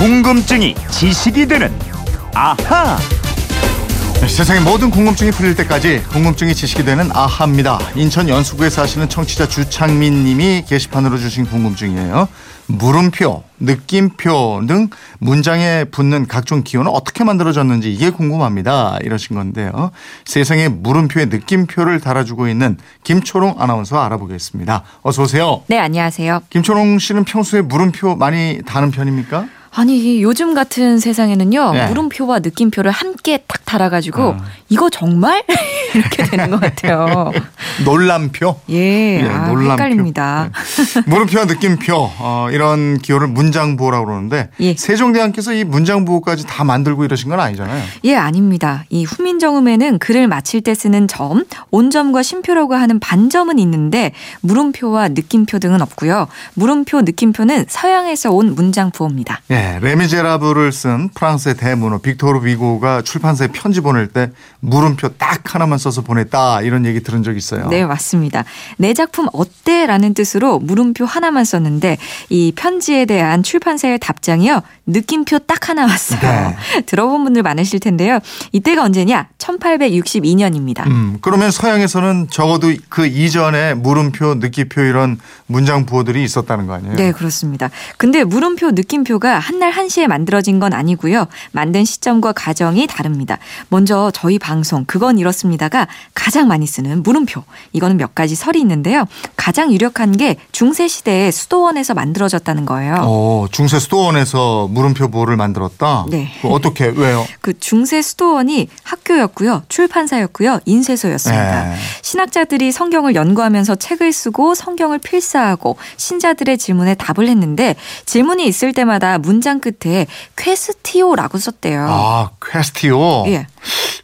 궁금증이 지식이 되는 아하. 네, 세상의 모든 궁금증이 풀릴 때까지 궁금증이 지식이 되는 아하입니다. 인천 연수구에 사시는 청취자 주창민 님이 게시판으로 주신 궁금증이에요. 물음표, 느낌표 등 문장에 붙는 각종 기호는 어떻게 만들어졌는지 이게 궁금합니다. 이러신 건데요. 세상에 물음표에 느낌표를 달아주고 있는 김초롱 아나운서 알아보겠습니다. 어서 오세요. 네, 안녕하세요. 김초롱 씨는 평소에 물음표 많이 다는 편입니까? 아니, 요즘 같은 세상에는요, 네. 물음표와 느낌표를 함께 딱 달아가지고, 어. 이거 정말? 이렇게 되는 것 같아요. 놀람표? 예, 예, 아, 놀람표. 헷갈립니다. 네. 물음표와 느낌표 어, 이런 기호를 문장부호라고 그러는데 예. 세종대왕께서 이 문장부호까지 다 만들고 이러신 건 아니잖아요. 예, 아닙니다. 이 후민정음에는 글을 마칠 때 쓰는 점, 온점과 쉼표라고 하는 반점은 있는데, 물음표와 느낌표 등은 없고요. 물음표, 느낌표는 서양에서 온 문장부호입니다. 예, 레미제라블을 쓴 프랑스의 대문호 빅토르 위고가 출판사에 편지 보낼 때 물음표 딱 하나만 써서 보냈다 이런 얘기 들은 적 있어요. 네, 맞습니다. 내 작품 어때? 라는 뜻으로 물음표 하나만 썼는데 이 편지에 대한 출판사의 답장이요. 느낌표 딱 하나 왔어요. 네. 들어본 분들 많으실 텐데요. 이때가 언제냐? 1862년입니다. 음, 그러면 서양에서는 적어도 그 이전에 물음표, 느낌표 이런 문장 부호들이 있었다는 거 아니에요? 네, 그렇습니다. 근데 물음표, 느낌표가 한날 한시에 만들어진 건 아니고요. 만든 시점과 과정이 다릅니다. 먼저 저희 방송 그건 이렇습니다가 가장 많이 쓰는 물음표. 이거는 몇 가지 설이 있는데요. 가장 유력한 게 중세 시대에 수도원에서 만들어졌다는 거예요. 어, 중세 수도원에서 물음표 부호를 만들었다. 네. 그 어떻게 왜요? 그 중세 수도원이 학교였고요, 출판사였고요, 인쇄소였습니다. 네. 신학자들이 성경을 연구하면서 책을 쓰고 성경을 필사하고 신자들의 질문에 답을 했는데 질문이 있을 때마다 문장 끝에 quaestio라고 썼대요. 아, Quaestio. 예.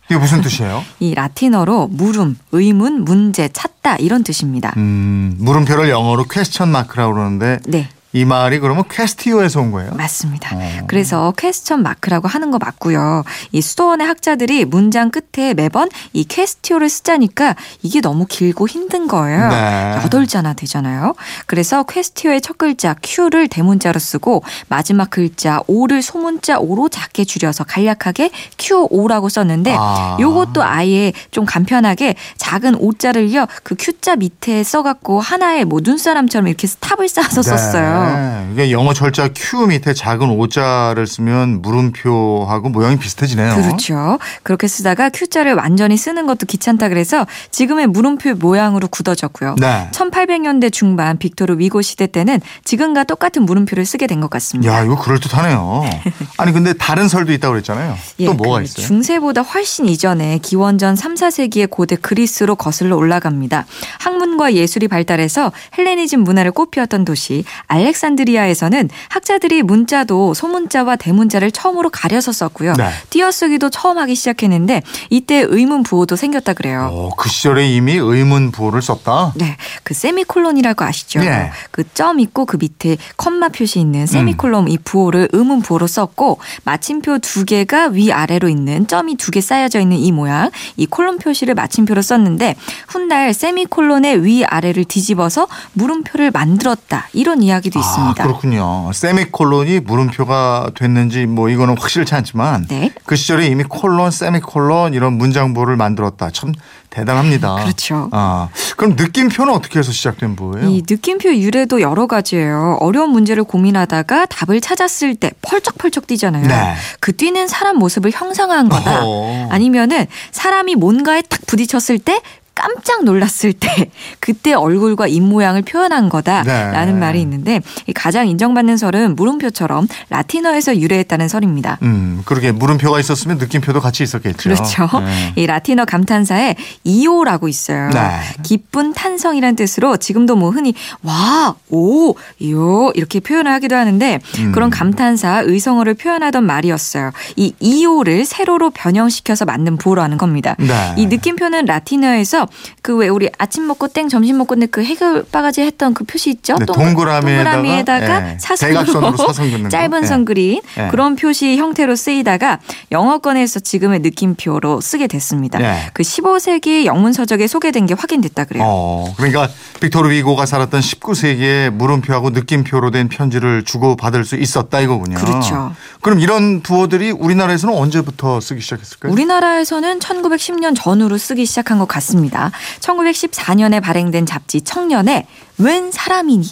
이게 무슨 뜻이에요? 이 라틴어로 물음, 의문, 문제, 찾다 이런 뜻입니다. 음, 물음표를 영어로 question mark라고 그러는데 네. 이 말이 그러면 quaestio에서 온 거예요? 맞습니다. 어. 그래서 question mark라고 하는 거 맞고요. 이 수도원의 학자들이 문장 끝에 매번 이 quaestio를 쓰자니까 이게 너무 길고 힘든 거예요. 네. 여덟 자나 되잖아요. 그래서 quaestio의 첫 글자 Q를 대문자로 쓰고 마지막 글자 O를 소문자 O로 작게 줄여서 간략하게 QO라고 썼는데 아. 요것도 아예 좀 간편하게 작은 O자를요 그 Q자 밑에 써갖고 하나의 뭐 눈사람처럼 이렇게 탑을 쌓아서 썼어요. 네. 이게 영어 철자 Q 밑에 작은 오자를 쓰면 물음표하고 모양이 비슷해지네요. 그렇죠. 그렇게 쓰다가 Q자를 완전히 쓰는 것도 귀찮다 그래서 지금의 물음표 모양으로 굳어졌고요. 네. 1800년대 중반 빅토르 위고 시대 때는 지금과 똑같은 물음표를 쓰게 된 것 같습니다. 야, 이거 그럴듯하네요. 아니, 근데 다른 설도 있다고 그랬잖아요. 또 뭐가 그 있어요? 중세보다 훨씬 이전에 기원전 3, 4세기의 고대 그리스로 거슬러 올라갑니다. 학문과 예술이 발달해서 헬레니즘 문화를 꽃피웠던 도시 알렉 산드리아에서는 학자들이 문자도 소문자와 대문자를 처음으로 가려서 썼고요. 네. 띄어쓰기도 처음 하기 시작했는데 이때 의문 부호도 생겼다 그래요. 어, 그 시절에 이미 의문 부호를 썼다? 네, 그 세미콜론이라고 아시죠? 예. 그점 있고 그 밑에 컴마 표시 있는 세미콜론 이 부호를 의문 부호로 썼고 마침표 두 개가 위 아래로 있는 점이 두 개 쌓여져 있는 이 모양 이 콜론 표시를 마침표로 썼는데 훗날 세미콜론의 위 아래를 뒤집어서 물음표를 만들었다 이런 이야기도 있습니다. 아, 그렇군요. 세미콜론이 물음표가 됐는지 뭐 이거는 확실치 않지만 네. 그 시절에 이미 콜론, 세미콜론 이런 문장부호를 만들었다. 참 대단합니다. 그렇죠. 아, 그럼 느낌표는 어떻게 해서 시작된 부호예요? 이 느낌표 유래도 여러 가지예요. 어려운 문제를 고민하다가 답을 찾았을 때 펄쩍펄쩍 뛰잖아요. 네. 그 뛰는 사람 모습을 형상화한 거다. 어허. 아니면은 사람이 뭔가에 딱 부딪혔을 때 깜짝 놀랐을 때 그때 얼굴과 입 모양을 표현한 거다라는 네. 말이 있는데 이 가장 인정받는 설은 물음표처럼 라틴어에서 유래했다는 설입니다. 음, 그러게 물음표가 있었으면 느낌표도 같이 있었겠죠. 그렇죠. 네. 이 라틴어 감탄사에 이오라고 있어요. 네. 기쁜 탄성이란 뜻으로 지금도 뭐 흔히 와, 오, 요 이렇게 표현을 하기도 하는데 음. 그런 감탄사 의성어를 표현하던 말이었어요. 이 이오를 세로로 변형시켜서 만든 부호라는 겁니다. 네. 이 느낌표는 라틴어에서 그 왜 우리 아침 먹고 땡 점심 먹고 땡그 해결 바가지 했던 그 표시 있죠? 네, 동그라미에다가, 동그라미에다가 예, 사선으로 사선. 짧은 예. 선 그린 예. 그런 표시 형태로 쓰이다가 영어권에서 지금의 느낌표로 쓰게 됐습니다. 예. 그 15세기 영문 서적에 소개된 게 확인됐다 그래요. 어, 그러니까 빅토르 위고가 살았던 19세기에 물음표하고 느낌표로 된 편지를 주고 받을 수 있었다 이거군요. 그렇죠. 그럼 이런 부호들이 우리나라에서는 언제부터 쓰기 시작했을까요? 우리나라에서는 1910년 전후로 쓰기 시작한 것 같습니다. 1914년에 발행된 잡지 청년에 웬 사람이니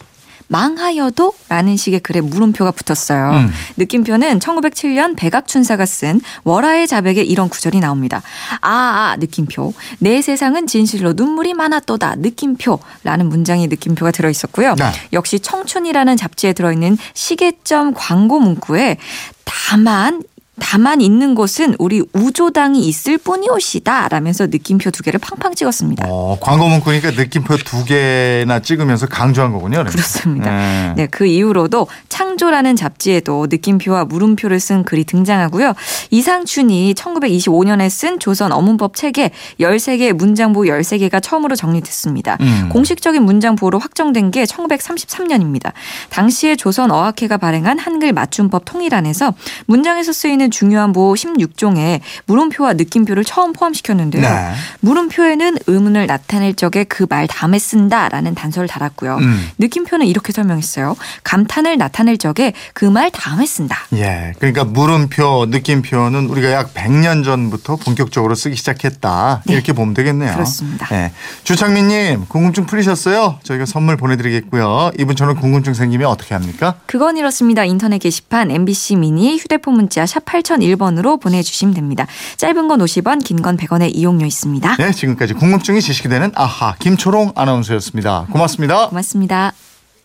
망하여도 라는 식의 글에 물음표가 붙었어요. 음. 느낌표는 1907년 백악춘사가 쓴 월화의 자백에 이런 구절이 나옵니다. 아, 아, 느낌표. 내 세상은 진실로 눈물이 많았도다. 느낌표 라는 문장이 느낌표가 들어 있었고요. 네. 역시 청춘이라는 잡지에 들어있는 시계점 광고 문구에 다만 다만 있는 곳은 우리 우조당이 있을 뿐이오시다 라면서 느낌표 두 개를 팡팡 찍었습니다. 어, 광고 문구니까 느낌표 두 개나 찍으면서 강조한 거군요. 그렇습니다. 네. 네, 그 이후로도 창조라는 잡지에도 느낌표와 물음표를 쓴 글이 등장하고요. 이상춘이 1925년에 쓴 조선 어문법 책에 13개의 문장부 13개가 처음으로 정리됐습니다. 음. 공식적인 문장부로 확정된 게 1933년입니다. 당시에 조선 어학회가 발행한 한글 맞춤법 통일안에서 문장에서 쓰이는 중요한 보호 16종에 물음표와 느낌표를 처음 포함시켰는데요. 네. 물음표에는 의문을 나타낼 적에 그 말 다음에 쓴다라는 단서를 달았고요. 음. 느낌표는 이렇게 설명했어요. 감탄을 나타낼 적에 그 말 다음에 쓴다. 예. 그러니까 물음표, 느낌표는 우리가 약 100년 전부터 본격적으로 쓰기 시작했다. 이렇게 보면 되겠네요. 그렇습니다. 예. 주창민 님, 궁금증 풀리셨어요? 저희가 선물 보내 드리겠고요. 이분처럼 궁금증 생기면 어떻게 합니까? 그건 이렇습니다. 인터넷 게시판 MBC 미니 휴대폰 문자 샵 8001번으로 보내주시면 됩니다. 짧은 건 50원, 긴 건 100원의 이용료 있습니다. 네, 지금까지 궁금증이 지식이 되는 아하 김초롱 아나운서였습니다. 고맙습니다. 고맙습니다.